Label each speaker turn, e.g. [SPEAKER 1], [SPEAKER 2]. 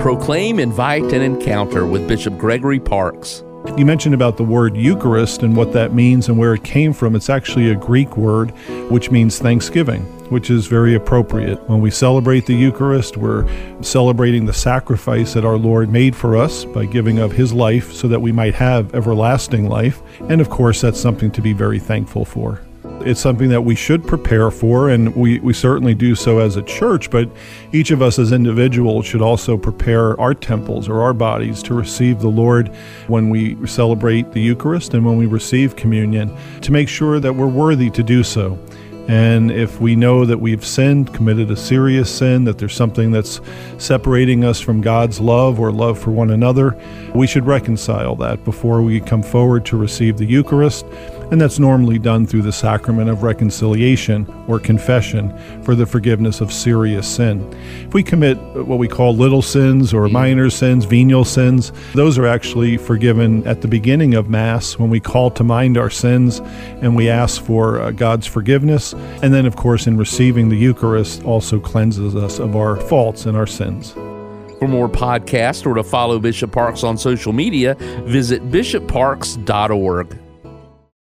[SPEAKER 1] Proclaim, invite, and encounter with Bishop Gregory Parkes.
[SPEAKER 2] You mentioned about the word Eucharist and what that means and where it came from. It's actually a Greek word which means thanksgiving, which is very appropriate. When we celebrate the Eucharist, we're celebrating the sacrifice that our Lord made for us by giving of his life so that we might have everlasting life. And of course, that's something to be very thankful for. It's something that we should prepare for, and we, we certainly do so as a church, but each of us as individuals should also prepare our temples or our bodies to receive the Lord when we celebrate the Eucharist and when we receive communion to make sure that we're worthy to do so. And if we know that we've sinned, committed a serious sin, that there's something that's separating us from God's love or love for one another, we should reconcile that before we come forward to receive the Eucharist. And that's normally done through the sacrament of reconciliation or confession for the forgiveness of serious sin. If we commit what we call little sins or minor sins, venial sins, those are actually forgiven at the beginning of Mass when we call to mind our sins and we ask for uh, God's forgiveness. And then, of course, in receiving the Eucharist, also cleanses us of our faults and our sins.
[SPEAKER 1] For more podcasts or to follow Bishop Parkes on social media, visit bishopparkes.org.